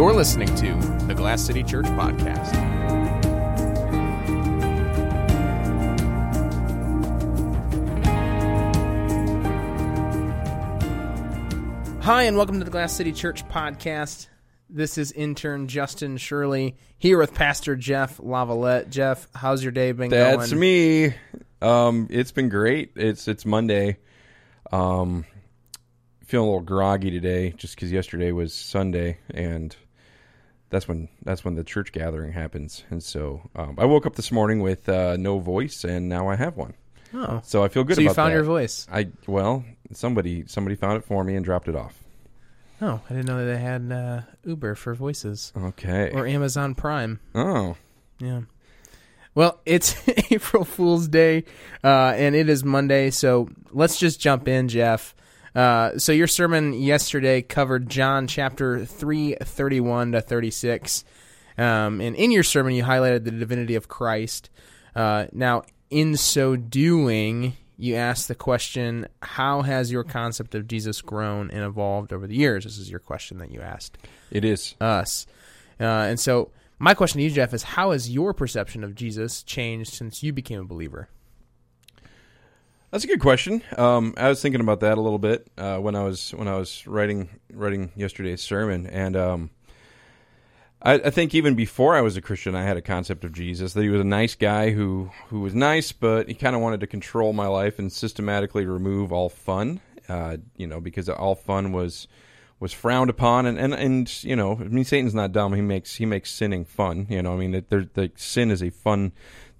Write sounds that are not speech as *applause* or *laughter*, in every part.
You're listening to the Glass City Church Podcast. Hi, and welcome to the Glass City Church Podcast. This is intern Justin Shirley here with Pastor Jeff Lavalette. Jeff, how's your day been going? That's me. Um, it's been great. It's it's Monday. Um, feeling a little groggy today, just because yesterday was Sunday, and that's when that's when the church gathering happens. And so um, I woke up this morning with uh, no voice, and now I have one. Oh, So I feel good. so you found that. your voice. I well, somebody somebody found it for me and dropped it off. Oh, I didn't know that they had uh, Uber for voices Okay. or Amazon Prime. oh, Yeah. Well, it's *laughs* April Fool's Day, uh, and it is Monday, so let's just jump in, Jeff. Uh, so your sermon yesterday covered John chapter three, thirty-one to thirty-six, um, and in your sermon you highlighted the divinity of Christ. Uh, now, in so doing, you asked the question, "How has your concept of Jesus grown and evolved over the years?" This is your question that you asked it is. us. Uh, and so, my question to you, Jeff, is how has your perception of Jesus changed since you became a believer? That's a good question. Um, I was thinking about that a little bit uh, when I was when I was writing writing yesterday's sermon, and um, I, I think even before I was a Christian, I had a concept of Jesus that he was a nice guy who who was nice, but he kind of wanted to control my life and systematically remove all fun. Uh, you know, because all fun was was frowned upon, and, and and you know, I mean, Satan's not dumb. He makes he makes sinning fun. You know, I mean, there, the sin is a fun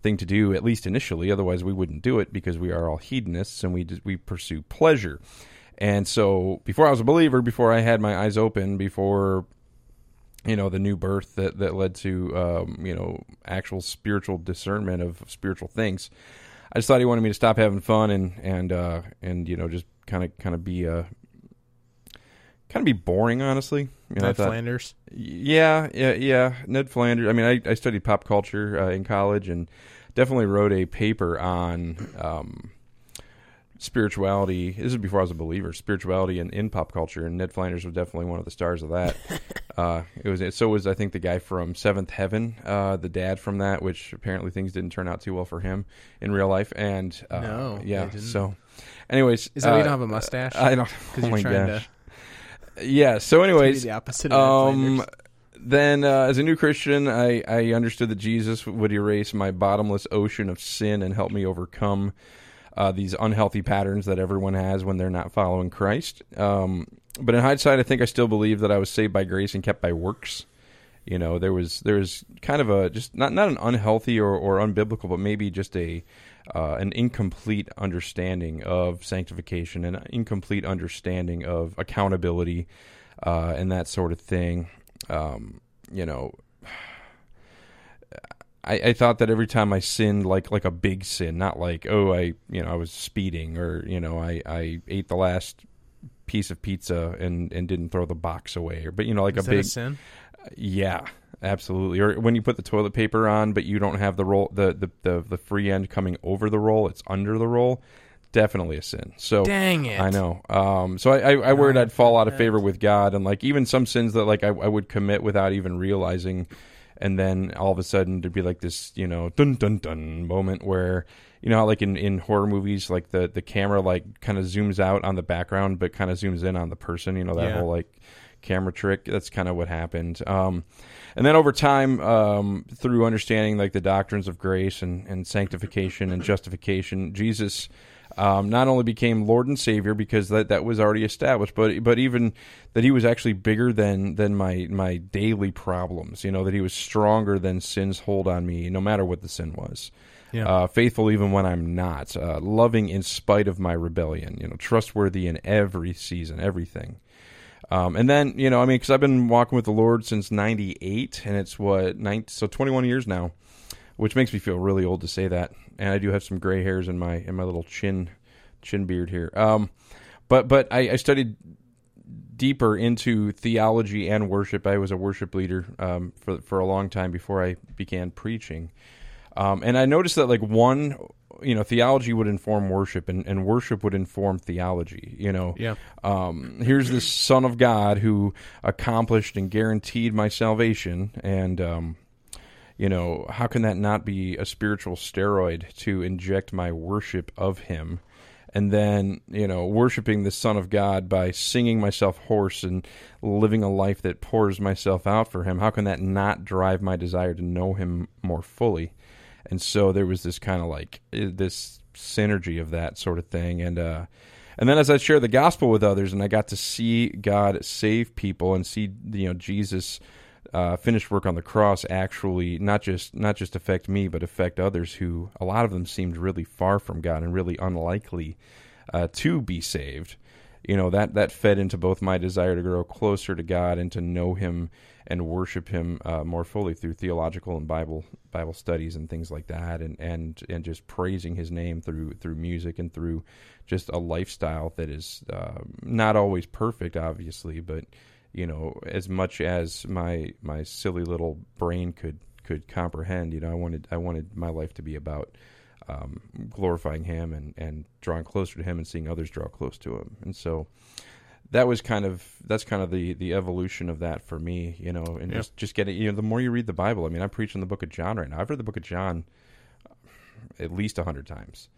thing to do at least initially. Otherwise, we wouldn't do it because we are all hedonists and we we pursue pleasure. And so, before I was a believer, before I had my eyes open, before you know the new birth that that led to um, you know actual spiritual discernment of spiritual things, I just thought he wanted me to stop having fun and and uh, and you know just kind of kind of be uh, kind of be boring, honestly. You know, Ned thought- Flanders. yeah, yeah, yeah. Ned Flanders. I mean, I, I studied pop culture uh, in college and definitely wrote a paper on um, spirituality. This is before I was a believer. Spirituality in, in pop culture, and Ned Flanders was definitely one of the stars of that. *laughs* uh, it was so was I think the guy from Seventh Heaven, uh, the dad from that, which apparently things didn't turn out too well for him in real life. And uh, No, yeah. So, anyways, Is that why you uh, don't have a mustache? I don't. *laughs* Because oh you're my trying gosh. Yeah. So, anyways, the opposite um, then uh, as a new Christian, I, I understood that Jesus would erase my bottomless ocean of sin and help me overcome uh, these unhealthy patterns that everyone has when they're not following Christ. Um, but in hindsight, I think I still believe that I was saved by grace and kept by works. You know, there was there was kind of a just not not an unhealthy or, or unbiblical, but maybe just a uh, an incomplete understanding of sanctification and an incomplete understanding of accountability uh, and that sort of thing. Um, you know, I, I thought that every time I sinned, like like a big sin, not like oh I you know I was speeding or you know I, I ate the last piece of pizza and, and didn't throw the box away or but you know like Is a that big sin? yeah, absolutely. Or when you put the toilet paper on, but you don't have the roll, the, the, the, the free end coming over the roll, it's under the roll. Definitely a sin. So Dang it! I know. Um, so I, I, I worried I'd fall out of favor with God, and like even some sins that like I, I would commit without even realizing, and then all of a sudden there'd be like this, you know, dun dun dun moment where you know like in, in horror movies like the the camera like kind of zooms out on the background but kind of zooms in on the person. You know that Yeah. whole like camera trick. That's kind of what happened. Um, and then over time, um, through understanding like the doctrines of grace and, and sanctification and justification, Jesus um, not only became Lord and Savior because that, that was already established, but but even that He was actually bigger than than my my daily problems. You know that He was stronger than sin's hold on me, no matter what the sin was. Yeah. Uh, faithful even when I'm not, uh, loving in spite of my rebellion. You know, trustworthy in every season, everything. Um, and then, you know, I mean, because I've been walking with the Lord since '98, and it's what nine, so 21 years now, which makes me feel really old to say that. And I do have some gray hairs in my in my little chin chin beard here. Um, but but I, I studied deeper into theology and worship. I was a worship leader um, for for a long time before I began preaching. Um, and I noticed that like one you know, theology would inform worship, and, and worship would inform theology. You know, Yeah. um, here's this Son of God who accomplished and guaranteed my salvation, and um, you know, how can that not be a spiritual steroid to inject my worship of Him? And then, you know, worshiping the Son of God by singing myself hoarse and living a life that pours myself out for Him. How can that not drive my desire to know Him more fully? And so there was this kind of like eh, this synergy of that sort of thing. And uh, and then as I share the gospel with others, and I got to see God save people and see you know Jesus uh, finished work on the cross actually not just not just affect me but affect others who a lot of them seemed really far from God and really unlikely uh, to be saved. You know that that fed into both my desire to grow closer to God and to know Him and worship Him uh, more fully through theological and Bible Bible studies and things like that, and and and just praising His name through through music and through just a lifestyle that is uh, not always perfect, obviously, but you know as much as my my silly little brain could could comprehend you know i wanted i wanted my life to be about um, glorifying him and and drawing closer to him and seeing others draw close to him. And so that was kind of that's kind of the the evolution of that for me you know and Yeah. just just getting you know the more you read the bible i mean i'm preaching the book of john right now. I've read the book of john at least a hundred times.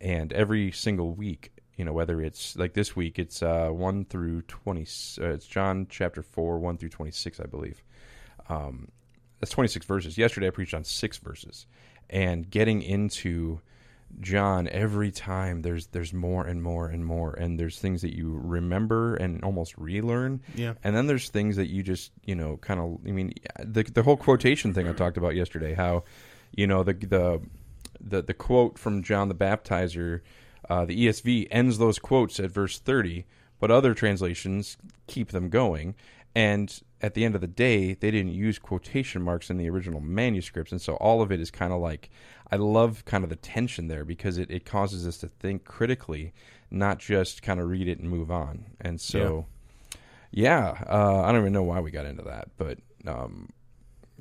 And every single week you know whether it's like this week it's uh 1 through 20 uh, it's john chapter 4 1 through 26 i believe. Um that's 26 verses. Yesterday i preached on six verses. And getting into john every time there's there's more and more and more and there's things that you remember and almost relearn Yeah. and then there's things that you just you know kind of i mean the the whole quotation thing i talked about yesterday how you know the the the, the quote from john the baptizer uh, the esv ends those quotes at verse 30 but other translations keep them going and at the end of the day they didn't use quotation marks in the original manuscripts and so all of it is kind of like i love kind of the tension there because it, it causes us to think critically not just kind of read it and move on. And so yeah, uh, I don't even know why we got into that, but um,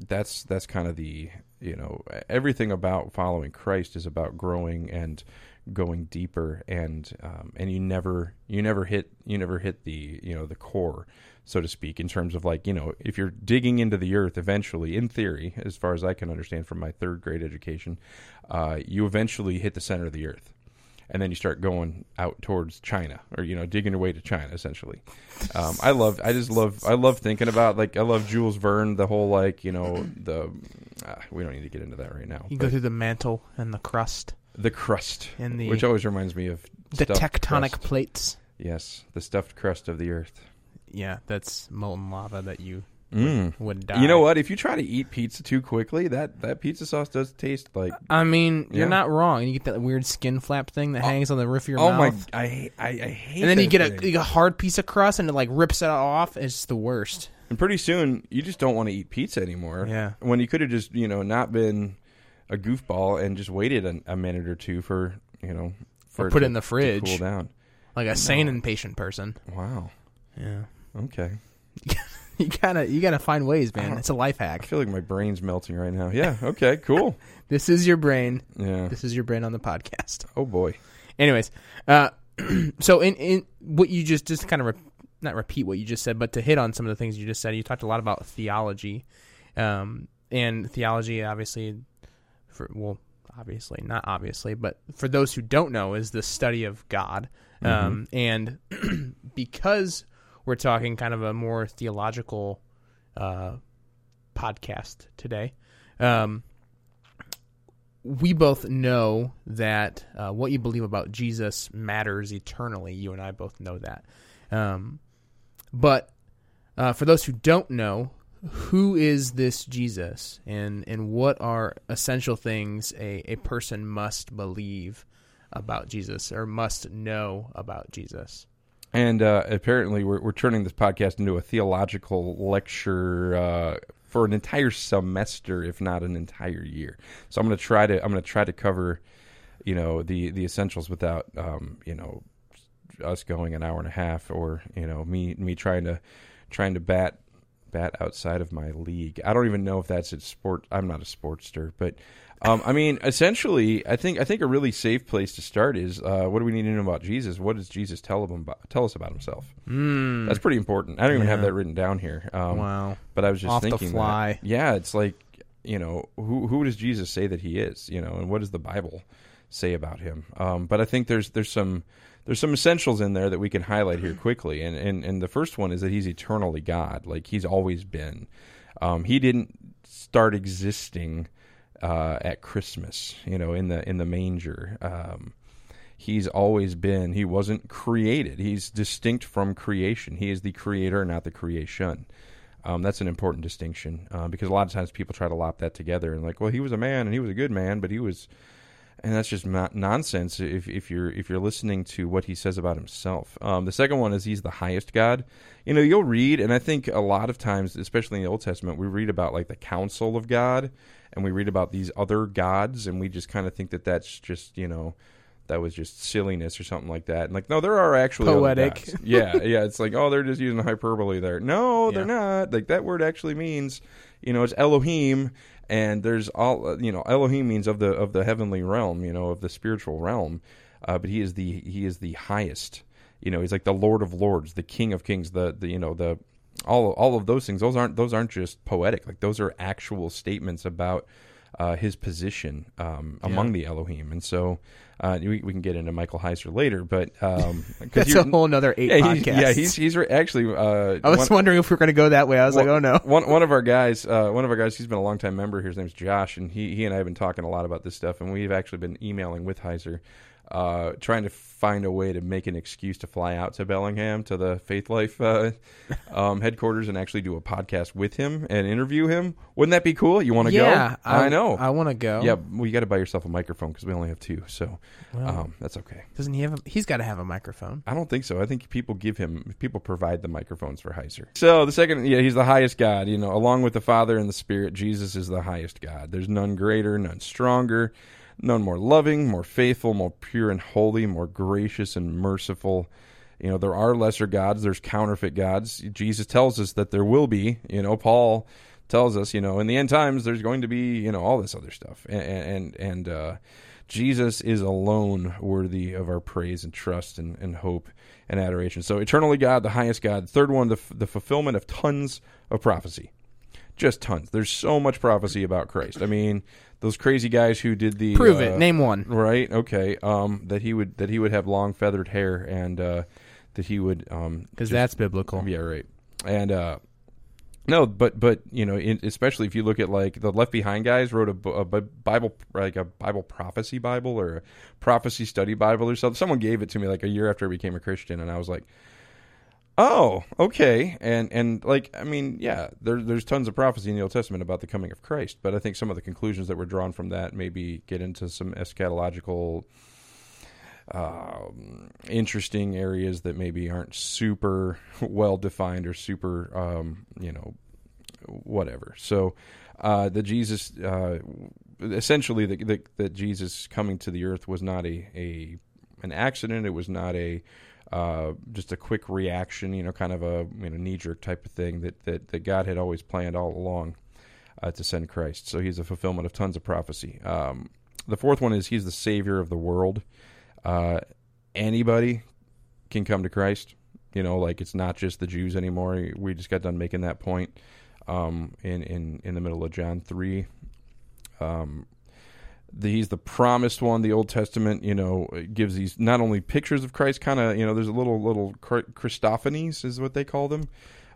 that's that's kind of the you know everything about following Christ is about growing and going deeper, and um, and you never you never hit you never hit the you know the core, so to speak, in terms of like you know if you're digging into the earth eventually, in theory, as far as I can understand from my third grade education, uh, you eventually hit the center of the earth and then you start going out towards China, or you know, digging your way to China, essentially. Um, I love, I just love, I love thinking about like I love Jules Verne, the whole like you know the. Uh, we don't need to get into that right now. You go through the mantle and the crust the crust, and the which always reminds me of the tectonic crust. plates. Yes, the stuffed crust of the earth. Yeah, that's molten lava that you Mm. would die. You know what? If you try to eat pizza too quickly, that that pizza sauce does taste like. I mean, you're not wrong. You get that weird skin flap thing that Oh, hangs on the roof of your mouth. Oh mouth. my! I I, I hate. and then you get a, thing. you get a hard piece of crust and it like rips it off. It's the worst. And pretty soon, you just don't want to eat pizza anymore. Yeah. When you could have just, you know, not been a goofball and just waited a, a minute or two for, you know, for Or put to, it in the to fridge. cool down. Like a sane and patient person. Wow. Yeah. Okay. *laughs* You gotta you gotta find ways, man. It's a life hack. I feel like my brain's melting right now. Yeah. Okay. Cool. *laughs* This is your brain. Yeah. This is your brain on the podcast. Oh boy. Anyways, uh, *clears throat* so in in what you just just kind of re- not repeat what you just said, but to hit on some of the things you just said, you talked a lot about theology, um, and theology obviously, for well, obviously not obviously, but for those who don't know, is the study of God, um, and *clears throat* because we're talking kind of a more theological uh, podcast today. Um, we both know that uh, what you believe about Jesus matters eternally. You and I both know that. Um, but uh, for those who don't know, who is this Jesus, and and what are essential things a, a person must believe about Jesus or must know about Jesus? And uh, apparently, we're, we're turning this podcast into a theological lecture uh, for an entire semester, if not an entire year. So I'm going to try to I'm going to try to cover, you know, the the essentials without, um, you know, us going an hour and a half, or you know, me me trying to trying to bat bat outside of my league. I don't even know if that's a sport. I'm not a sportster, but Um, I mean, essentially, I think I think a really safe place to start is uh, what do we need to know about Jesus? What does Jesus tell him about, tell us about himself? Mm, That's pretty important. I don't even have that written down here. Um, wow. But I was just Off the thinking, that- yeah, it's like you know, who who does Jesus say that he is? You know, and what does the Bible say about him? Um, but I think there's there's some there's some essentials in there that we can highlight here quickly, and and and the first one is that he's eternally God, like he's always been. Um, he didn't start existing uh, at Christmas, you know, in the in the manger. Um, he's always been. He wasn't created. He's distinct from creation. He is the creator, not the creation. Um, that's an important distinction uh, because a lot of times people try to lop that together and like, well, he was a man and he was a good man, but he was, and that's just not nonsense. If if you're if you're listening to what he says about himself, um, the second one is he's the highest God. You know, you'll read, and I think a lot of times, especially in the Old Testament, we read about like the counsel of God, and we read about these other gods, and we just kind of think that that's just you know that was just silliness or something like that. And like, no, there are actually Poetic. yeah, yeah. It's like, oh, they're just using hyperbole there. No, they're not. Like that word actually means, you know, it's Elohim, and there's all, you know, Elohim means of the of the heavenly realm, you know, of the spiritual realm. Uh, but he is the he is the highest. You know, he's like the Lord of Lords, the King of Kings, the the you know the all all of those things. Those aren't those aren't just poetic. Like those are actual statements about uh, his position um, among the Elohim. And so uh, we, we can get into Michael Heiser later, but um, *laughs* 'cause That's a whole nother eight *laughs* yeah, podcasts. he's, yeah, he's he's re- actually. Uh, I was one, wondering if we were going to go that way. I was like, oh no. one one of our guys, uh, one of our guys, he's been a long time member here. His name's Josh, and he he and I have been talking a lot about this stuff, and we've actually been emailing with Heiser, uh, trying to find a way to make an excuse to fly out to Bellingham to the Faithlife uh, *laughs* um, headquarters and actually do a podcast with him and interview him. Wouldn't that be cool? You want to yeah, go? I, know. I want to go. yeah, well, you got to buy yourself a microphone because we only have two, so um, that's okay. Doesn't he have? A, he's got to have a microphone. I don't think so. I think people give him people provide the microphones for Heiser. So the second, yeah, he's the highest God. You know, along with the Father and the Spirit, Jesus is the highest God. There's none greater, none stronger, none more loving, more faithful, more pure and holy, more gracious and merciful. You know, there are lesser gods. There's counterfeit gods. Jesus tells us that there will be. You know, Paul tells us. You know, in the end times, there's going to be. You know, all this other stuff, and and and. uh Jesus is alone worthy of our praise and trust and, and hope and adoration. So, eternally God, the highest God. Third one, the, f- the fulfillment of tons of prophecy. Just tons. There's so much prophecy about Christ. I mean, those crazy guys who did the Prove uh, it. Name one. Right. Okay. Um, that he would that he would have long feathered hair and uh, that he would um, Because that's biblical. yeah, right. And uh no, but but you know, in, especially if you look at like the Left Behind guys wrote a, a Bible like a Bible prophecy Bible or a prophecy study Bible or something. Someone gave it to me like a year after I became a Christian, and I was like, "Oh, okay." And and like I mean, yeah, there, there's tons of prophecy in the Old Testament about the coming of Christ, but I think some of the conclusions that were drawn from that maybe get into some eschatological um, interesting areas that maybe aren't super *laughs* well defined or super, um, you know, whatever. So, uh, the Jesus, uh, essentially, the, that Jesus coming to the earth was not a, a an accident. It was not a uh, just a quick reaction, you know, kind of a you know knee jerk type of thing that, that that God had always planned all along uh, to send Christ. So he's a fulfillment of tons of prophecy. Um, the fourth one is he's the savior of the world uh, anybody can come to Christ. You know, like it's not just the Jews anymore. We just got done making that point um, in in in the middle of John three. Um, the, he's the promised one. The Old Testament, you know, gives these not only pictures of Christ, kind of, you know, there's a little little Christophanies is what they call them,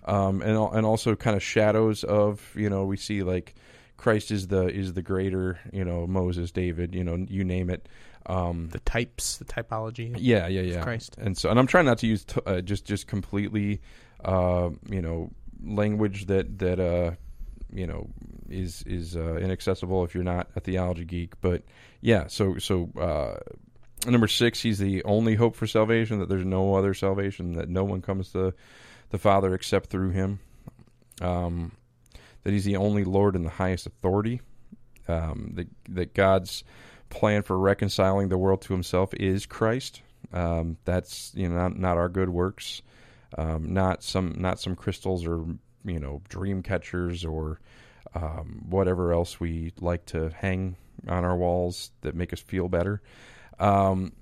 um, and and also kind of shadows of, you know, we see like Christ is the is the greater, you know, Moses, David, you know, you name it. Um, The types, the typology. yeah, yeah, yeah. Christ. And so, and I'm trying not to use t- uh, just just completely, uh, you know, language that that uh, you know is is uh, inaccessible if you're not a theology geek. But yeah, so so uh, number six, he's the only hope for salvation. That there's no other salvation. That no one comes to the Father except through Him. Um, that he's the only Lord and the highest authority. Um, that that God's plan for reconciling the world to Himself is Christ. Um, that's you know not, not our good works, um, not some not some crystals or you know dream catchers or um, whatever else we like to hang on our walls that make us feel better. Um,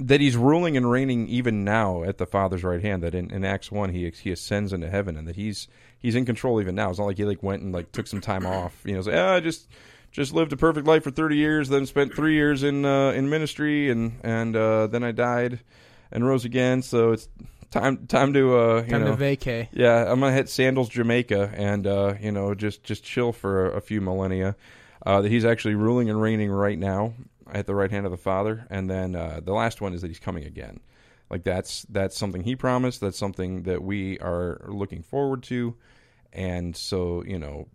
that he's ruling and reigning even now at the Father's right hand. That in, in Acts one he he ascends into heaven, and that he's he's in control even now. It's not like he like went and like took some time off. You know, like, I just just lived a perfect life for thirty years, then spent three years in uh, in ministry, and and uh, then I died and rose again. So it's time time to uh, you Time know to vacay. yeah, I'm gonna hit Sandals, Jamaica, and uh, you know just just chill for a, a few millennia. Uh, that he's actually ruling and reigning right now at the right hand of the Father, and then uh, the last one is that he's coming again. Like that's that's something he promised. That's something that we are looking forward to, and so you know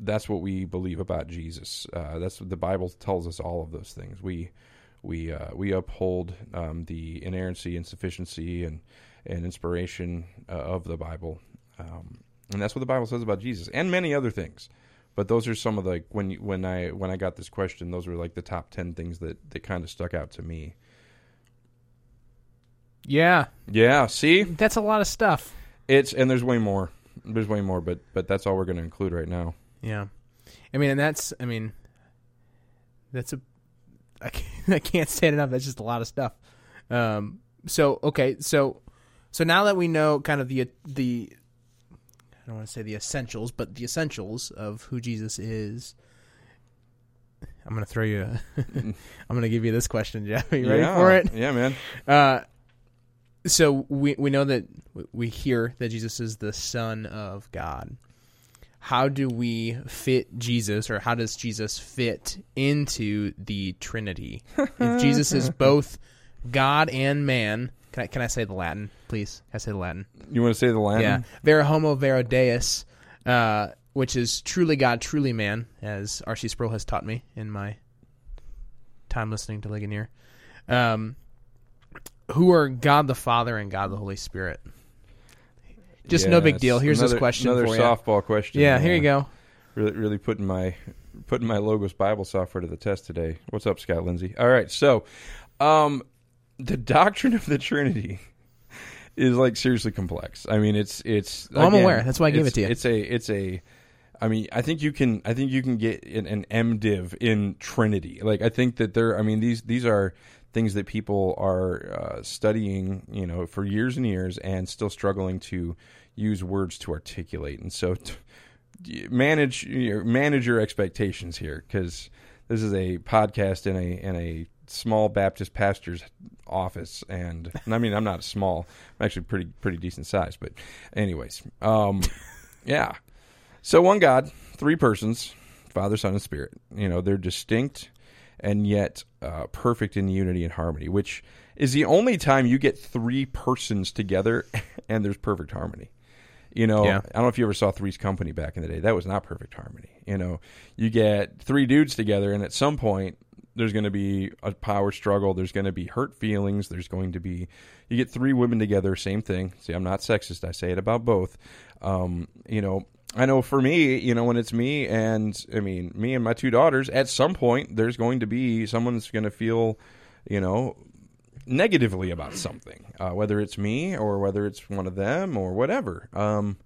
that's what we believe about Jesus. Uh, that's what the Bible tells us. All of those things we we uh, we uphold um, the inerrancy and sufficiency and and inspiration uh, of the Bible, um, and that's what the Bible says about Jesus and many other things. But those are some of the when you, when I when I got this question, those were like the top ten things that that kind of stuck out to me. Yeah, Yeah, see, that's a lot of stuff. it's and there's way more. There's way more, but but that's all we're going to include right now. Yeah, I mean, and that's I mean, that's a I can't, *laughs* I can't say it enough. That's just a lot of stuff. Um, so okay, so so now that we know kind of the the I don't want to say the essentials, but the essentials of who Jesus is. I'm gonna throw you. A *laughs* I'm gonna give you this question, Jeff. Are you ready yeah. for it? Yeah, man. Uh, so we we know that we hear that Jesus is the Son of God. How do we fit Jesus, or how does Jesus fit into the Trinity? if *laughs* Jesus is both God and man, can I can I say the Latin, please? Can I say the Latin? You want to say the Latin? Yeah, vera homo, vera deus, uh, which is truly God, truly man, as R.C. Sproul has taught me in my time listening to Ligonier. Um, who are God the Father and God the Holy Spirit? Just no big deal. Here's another, this question Another for you. softball question. Yeah, here you go. Really, really putting my putting my Logos Bible software to the test today. What's up, Scott Lindsay? All right, so um, the doctrine of the Trinity *laughs* is like seriously complex. I mean, it's it's. Well, I'm aware. That's why I gave it to you. It's a it's a. I mean, I think you can. I think you can get an, an MDiv in Trinity. Like, I think that there. I mean, these these are things that people are uh, studying, you know, for years and years, and still struggling to use words to articulate. And so, t- manage your manage your expectations here, because this is a podcast in a in a small Baptist pastor's office, and, and I mean, I'm not small. I'm actually pretty pretty decent size, but anyways, um, *laughs* yeah. So one God, three persons, Father, Son, and Spirit. You know, they're distinct and yet uh, perfect in unity and harmony, which is the only time you get three persons together *laughs* and there's perfect harmony. You know, Yeah. I don't know if you ever saw Three's Company back in the day. That was not perfect harmony. You know, you get three dudes together, and at some point, there's going to be a power struggle. There's going to be hurt feelings. There's going to be, you get three women together, same thing. See, I'm not sexist. I say it about both. Um, you know, I know for me, you know, when it's me and, I mean, me and my two daughters, at some point, there's going to be someone that's going to feel, you know, negatively about something, uh, whether it's me or whether it's one of them or whatever. Um,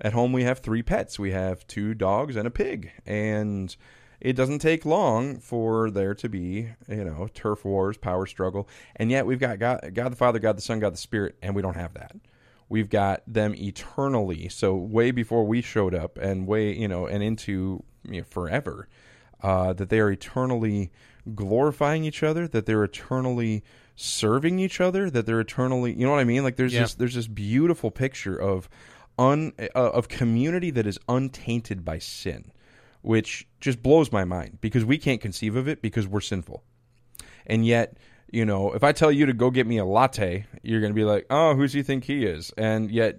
at home, we have three pets. We have two dogs and a pig, and it doesn't take long for there to be, you know, turf wars, power struggle, and yet we've got God, God the Father, God the Son, God the Spirit, and we don't have that. We've got them eternally, so way before we showed up, and way, you know, and into you know, forever, uh, that they are eternally glorifying each other, that they're eternally serving each other, that they're eternally, you know what I mean? Like there's Yeah. this there's this beautiful picture of un uh, of community that is untainted by sin, which just blows my mind because we can't conceive of it because we're sinful. And yet, you know, if I tell you to go get me a latte, you're going to be like, "Oh, who's he think he is?" And yet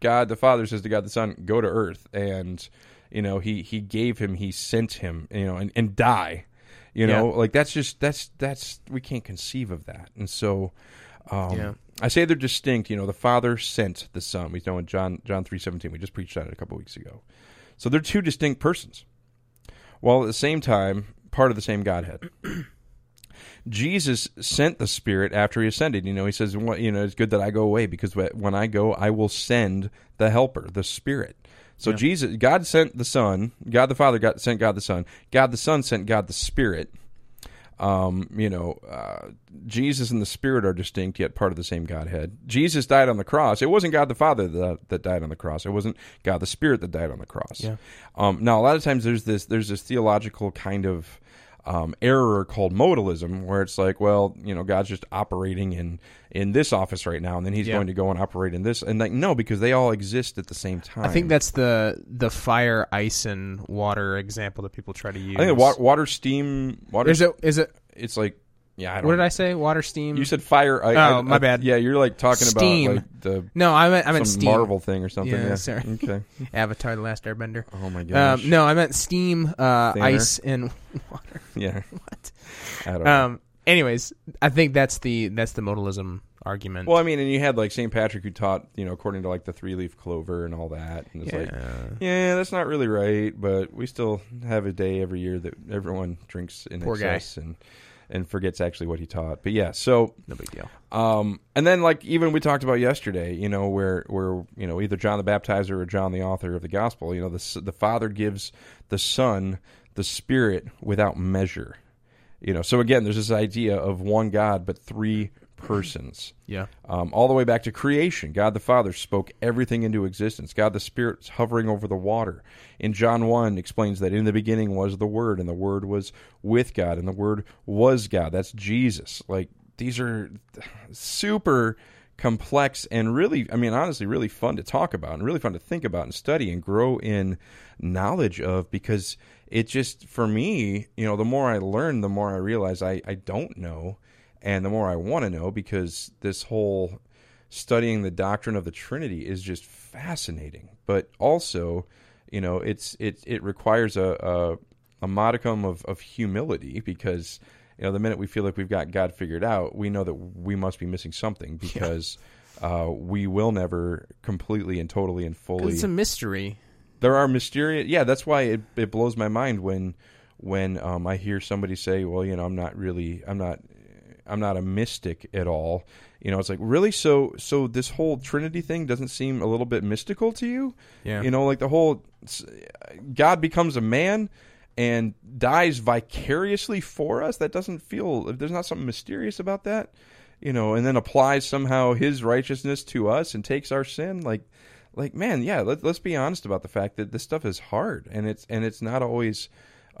God the Father says to God the Son, "Go to earth." And you know, he he gave him, he sent him, you know, and and die. You know, like that's just that's that's we can't conceive of that. And so um Yeah. I say they're distinct, you know, the Father sent the Son. We know in John John 3:17. We just preached on it a couple weeks ago. So they're two distinct persons. While at the same time part of the same Godhead. *clears throat* Jesus sent the Spirit after he ascended. You know, he says, "What- you know, it's good that I go away because when I go, I will send the Helper, the Spirit. So Yeah. Jesus, God sent the Son. God the Father got sent God the Son. God the Son sent God the Spirit. Um, you know, uh, Jesus and the Spirit are distinct yet part of the same Godhead. Jesus died on the cross. It wasn't God the Father that, that died on the cross. It wasn't God the Spirit that died on the cross. Yeah. Um, now, a lot of times there's this there's this theological kind of um, error called modalism, where it's like, well, you know, God's just operating in in this office right now, and then He's Yeah. going to go and operate in this, and like, no, because they all exist at the same time. I think that's the the fire, ice, and water example that people try to use. I think water, water steam, water. Is it? Is it? It's like, yeah, I don't. What did I say? Water, steam. You said fire. I, Oh, I- my bad. Yeah, you're like talking Steam. about like the no, I meant I meant some steam. Marvel thing or something. Yeah, Yeah, sorry. Okay. *laughs* Avatar: The Last Airbender. Oh my gosh. Um, no, I meant steam, uh, ice, and *laughs* water. Yeah. *laughs* What? I don't know. Um. Anyways, I think that's the that's the modalism argument. well, I mean, and you had like St. Patrick who taught, you know, according to like the three leaf clover and all that, and it's yeah. like, yeah, that's not really right, but we still have a day every year that everyone drinks in Poor guy. excess and and forgets actually what he taught. But yeah, so no big deal. Um, and then like even we talked about yesterday, you know, where where you know either John the Baptizer or John the author of the gospel, you know, the the Father gives the Son the Spirit without measure. You know, so again, there's this idea of one God but three persons. Yeah. Um, all the way back to creation, God the Father spoke everything into existence. God the Spirit's hovering over the water. In John 1 explains that in the beginning was the Word, and the Word was with God, and the Word was God. That's Jesus. Like, these are super complex and really, I mean, honestly, really fun to talk about and really fun to think about and study and grow in knowledge of because it just, for me, you know, the more I learn, the more I realize I, I don't know and the more I want to know because this whole studying the doctrine of the Trinity is just fascinating. But also, you know, it's it it requires a a, a modicum of, of humility because you know the minute we feel like we've got God figured out, we know that we must be missing something because uh, we will never completely and totally and fully It's a mystery. there are mysterious yeah that's why it, it blows my mind when when um, i hear somebody say well you know i'm not really i'm not i'm not a mystic at all. You know it's like really? So so this whole trinity thing doesn't seem a little bit mystical to you? Yeah. you know like the whole god becomes a man and dies vicariously for us? That doesn't feel there's not something mysterious about that? You know and then applies somehow his righteousness to us and takes our sin? Like like man yeah let, let's be honest about the fact that this stuff is hard and it's and it's not always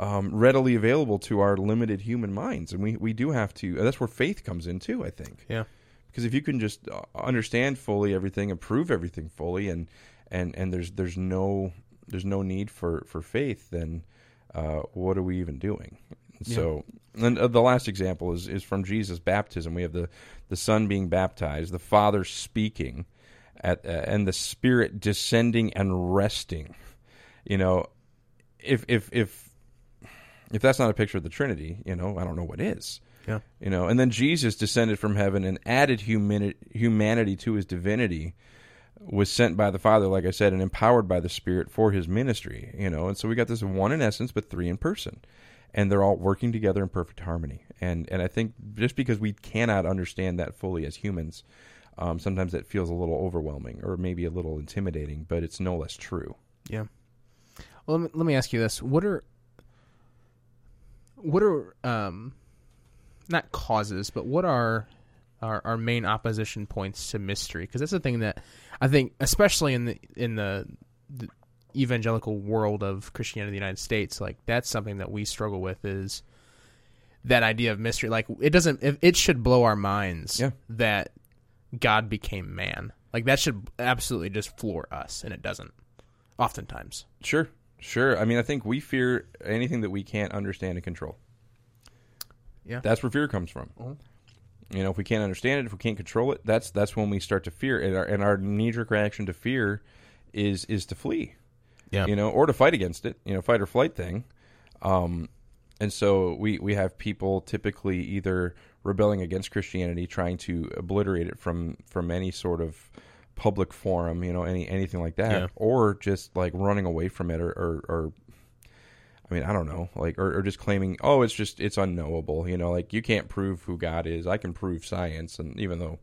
um, readily available to our limited human minds. And we, we do have to that's where faith comes in too i think. Yeah. because if you can just uh, understand fully everything and prove everything fully and and and there's there's no there's no need for for faith then uh, what are we even doing? So and uh, the last example is is from jesus baptism. We have the the son being baptized the father speaking at uh, and the spirit descending and resting. You know if if if if that's not a picture of the trinity you know i don't know what is. Yeah. you know and then jesus descended from heaven and added humani- humanity to his divinity was sent by the father like i said and empowered by the spirit for his ministry you know. And so we got this one in essence but three in person. And they're all working together in perfect harmony. And and i think just because we cannot understand that fully as humans um, sometimes that feels a little overwhelming or maybe a little intimidating but it's no less true. Yeah. Well, let me, let me ask you this: what are what are um not causes, but what are our, our main opposition points to mystery? Because that's the thing that I think, especially in the in the, the evangelical world of Christianity in the United States, like that's something that we struggle with is that idea of mystery. Like it doesn't, it, it should blow our minds Yeah. that God became man. Like that should absolutely just floor us, and it doesn't. Oftentimes. Sure, sure. I mean, I think we fear anything that we can't understand and control. Yeah. That's where fear comes from. Mhm. You know, if we can't understand it, if we can't control it, that's that's when we start to fear. And our, and our knee jerk reaction to fear is is to flee. Yeah. You know, or to fight against it. You know, fight or flight thing. Um, and so we we have people typically either rebelling against Christianity, trying to obliterate it from from any sort of public forum, you know, any anything like that, Yeah. or just like running away from it, or, or, or I mean, I don't know, like, or, or just claiming, oh, it's just it's unknowable, you know, like you can't prove who God is. I can prove science, and even though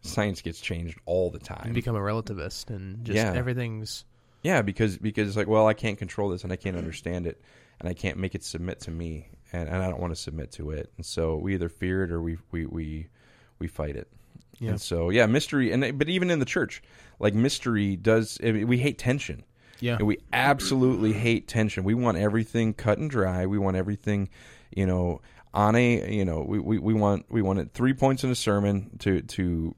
science gets changed all the time, and become a relativist and just Yeah. everything's Yeah, because because it's like, well, I can't control this and I can't understand it and I can't make it submit to me and, and I don't want to submit to it. And so we either fear it or we we we, we fight it. Yeah. And so yeah, mystery and but even in the church, like mystery does I mean, we hate tension. Yeah. And we absolutely hate tension. We want everything cut and dry. We want everything, you know, on a you know, we, we, we want we want it three points in a sermon to to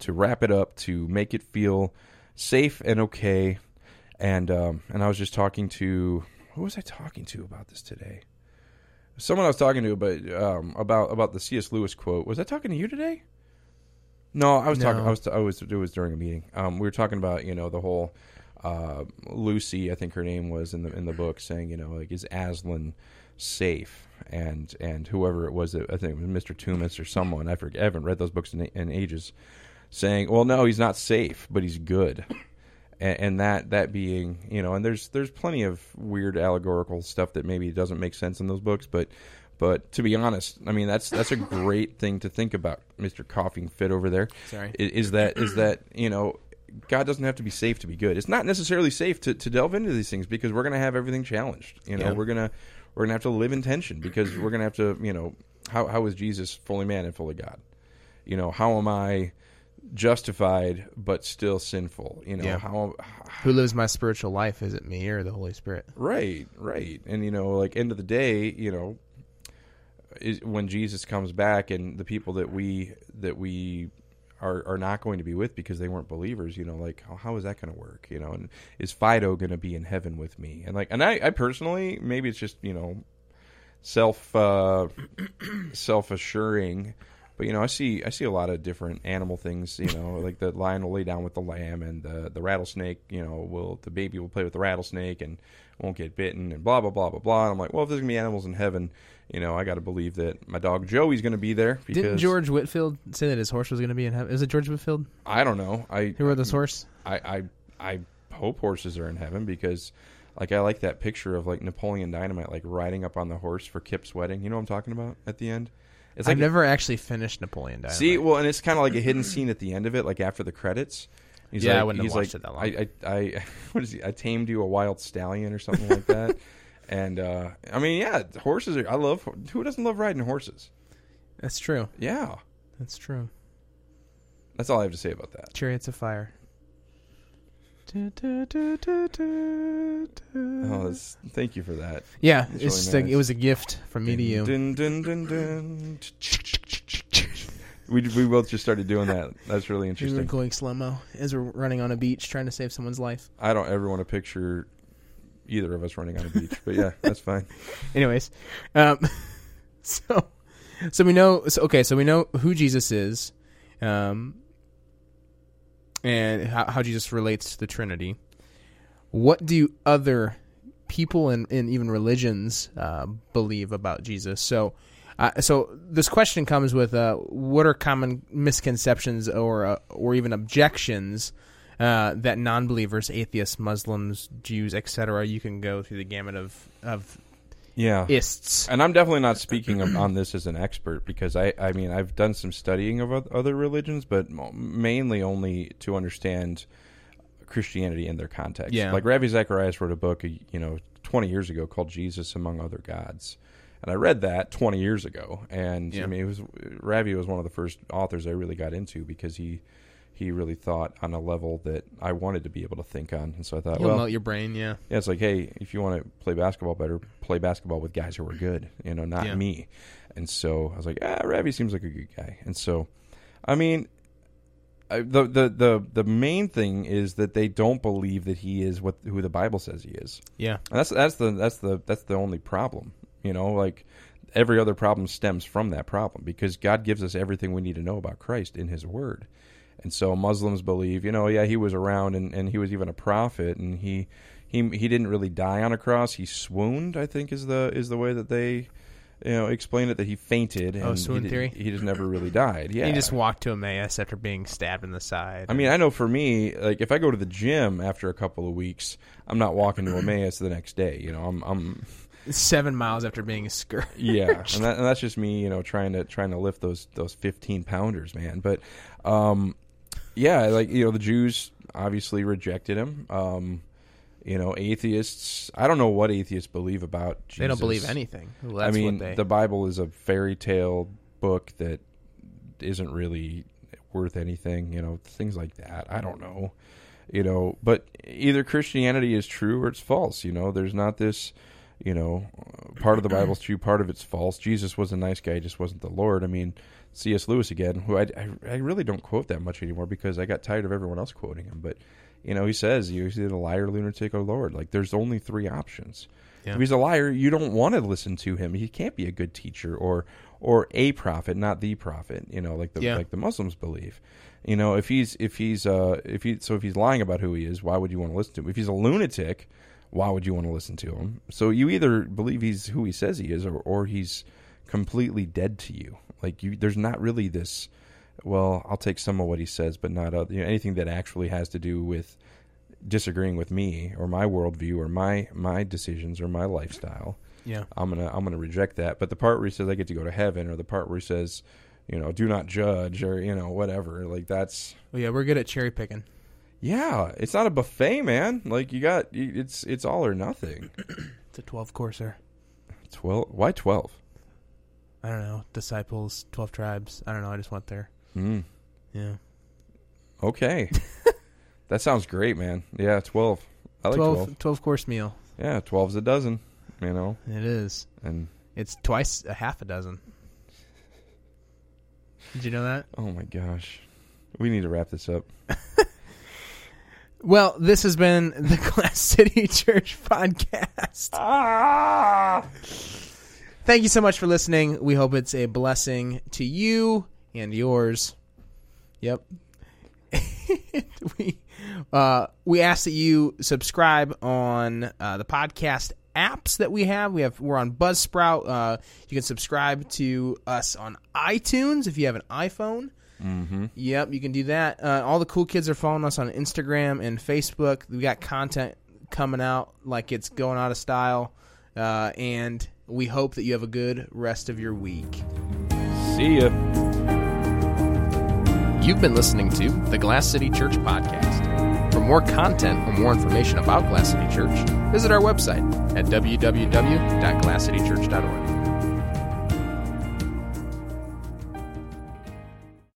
to wrap it up, to make it feel safe and okay. And um and I was just talking to who was I talking to about this today? Someone I was talking to, but um, about about the C.S. Lewis quote. Was I talking to you today? No, I was talking. I was. I was. It was during a meeting. Um, we were talking about you know the whole uh, Lucy. I think her name was in the in the book, saying you know like is Aslan safe? And and whoever it was, that I think it was Mr. Tumnus or someone. I forget. I haven't read those books in, in ages. Saying, well, no, he's not safe, but he's good and, and that that being you know and there's there's plenty of weird allegorical stuff that maybe doesn't make sense in those books but but to be honest i mean that's that's a great thing to think about mr coughing fit over there Sorry. is that is that you know god doesn't have to be safe to be good it's not necessarily safe to, to delve into these things because we're going to have everything challenged you know Yeah. we're going to we're to have to live in tension because we're going to have to you know how how is jesus fully man and fully god you know how am i justified but still sinful you know Yeah. how Who lives my spiritual life? Is it me or the Holy Spirit? Right, right. And you know, like end of the day, you know, is when Jesus comes back and the people that we that we are are not going to be with because they weren't believers, you know, like how, how is that going to work, you know? And is Fido going to be in heaven with me? And like and I I personally, maybe it's just, you know, self uh self assuring but you know, I see I see a lot of different animal things. You know, *laughs* like the lion will lay down with the lamb, and the the rattlesnake. You know, will the baby will play with the rattlesnake and won't get bitten, and blah blah blah blah blah. And I'm like, well, if there's gonna be animals in heaven, you know, I got to believe that my dog Joey's gonna be there because Didn't George Whitefield say that his horse was going to be in heaven? Is it George Whitefield I don't know. I who rode this horse? I, I I hope horses are in heaven because like I like that picture of like Napoleon Dynamite like riding up on the horse for Kip's wedding. You know what I'm talking about at the end. It's I've never actually finished Napoleon Dynamite. See, well, and it's kind of like a hidden scene at the end of it, like after the credits. He's Yeah, I wouldn't have watched like, it that long. I, I, I, *laughs* what is he? I tamed you a wild stallion or something like that. *laughs* And uh, I mean, yeah, horses are. I love. Who doesn't love riding horses? That's true. Yeah, That's true. that's all I have to say about that. Chariots of Fire. Oh, that's, thank you for that. yeah, That's it's really like- nice. it was a gift from me to you. Dun, dun, dun, dun. We we both just started doing that. That's really We were interesting. going slow mo as we're running on a beach trying to save someone's life. I don't ever want to picture either of us running on a beach, but yeah, that's fine. *laughs* Anyways, um, *laughs* so so we know. So, okay, so we know who Jesus is, um, and how, how Jesus relates to the Trinity. What do other people and, and even religions uh, believe about Jesus? So, uh, so this question comes with uh, what are common misconceptions or uh, or even objections uh, that non-believers, atheists, Muslims, Jews, etc. You can go through the gamut of of Yeah, ists. and I'm definitely not speaking on this as an expert because I, I mean, I've done some studying of other religions, but mainly only to understand Christianity in their context. Yeah. Like Ravi Zacharias wrote a book, you know, 20 years ago called Jesus Among Other Gods. And I read that 20 years ago. And Yeah. I mean, it was Ravi was one of the first authors I really got into because he he really thought on a level that I wanted to be able to think on. And so I thought, He'll well, melt your brain, yeah. yeah, it's like, hey, if you want to play basketball better, play basketball with guys who are good, you know, not Yeah. me. And so I was like, ah, Ravi seems like a good guy. And so, I mean, I, the the the the main thing is that they don't believe that he is what who the Bible says he is. Yeah. And that's that's the that's the that's the only problem. You know, like every other problem stems from that problem because God gives us everything we need to know about Christ in His Word. And so Muslims believe, you know, yeah, he was around and, and he was even a prophet and he he he didn't really die on a cross. He swooned, I think is the is the way that they you know explain it that he fainted and Oh, swoon he, theory? He just never really died. Yeah. He just walked to Emmaus after being stabbed in the side. I mean, I know for me, like if I go to the gym after a couple of weeks, I'm not walking to *clears throat* Emmaus the next day. You know, I'm I'm seven miles after being a scourged. yeah, and, that, and that's just me, you know, trying to trying to lift those those 15 pounders, man. But um, yeah, like you know, the Jews obviously rejected him. Um, You know, atheists. I don't know what atheists believe about. Jesus. They don't believe anything. Well, I mean, they, the Bible is a fairy tale book that isn't really worth anything. You know, things like that. I don't know. You know, but either Christianity is true or it's false. You know, there's not this. You know, part of the Bible's true, part of it's false. Jesus was a nice guy, just wasn't the Lord. I mean, C.S. Lewis again, who I, I, I really don't quote that much anymore because I got tired of everyone else quoting him. But you know, he says he's either a liar, lunatic, or Lord. Like, there's only three options. Yeah. If he's a liar, you don't want to listen to him. He can't be a good teacher or or a prophet, not the prophet. You know, like the Yeah. like the Muslims believe. You know, if he's if he's uh if he so if he's lying about who he is, why would you want to listen to him? If he's a lunatic, why would you want to listen to him? So you either believe he's who he says he is, or or he's completely dead to you. Like you, there's not really this. Well, I'll take some of what he says, but not other, you know, anything that actually has to do with disagreeing with me or my worldview or my my decisions or my lifestyle. yeah. I'm gonna I'm gonna reject that. But the part where he says I get to go to heaven, or the part where he says, you know, do not judge, or you know, whatever, like that's Well, yeah, we're good at cherry picking. yeah, it's not a buffet, man. Like you got it's it's all or nothing. It's a twelve courser. Twelve? Why twelve? I don't know. Disciples, twelve tribes. I don't know. I just went there. Mm, Yeah. okay, *laughs* that sounds great, man. Yeah, twelve. I like 12, 12. 12 course meal. Yeah, 12's a dozen. You know, It is. and It's twice a half a dozen. Did you know that? oh my gosh, we need to wrap this up. *laughs* Well, this has been the *laughs* Glass City Church podcast. Ah! Thank you so much for listening. We hope it's a blessing to you and yours. Yep. *laughs* we uh, we ask that you subscribe on uh, the podcast apps that we have. We have we're on Buzzsprout. Uh, you can subscribe to us on iTunes if you have an iPhone. Mm-hmm. Yep, you can do that. Uh, all the cool kids are following us on Instagram and Facebook. We got content coming out like it's going out of style, uh, and we hope that you have a good rest of your week. See ya. You've been listening to the Glass City Church podcast. For more content or more information about Glass City Church, visit our website at www.glasscitychurch.org.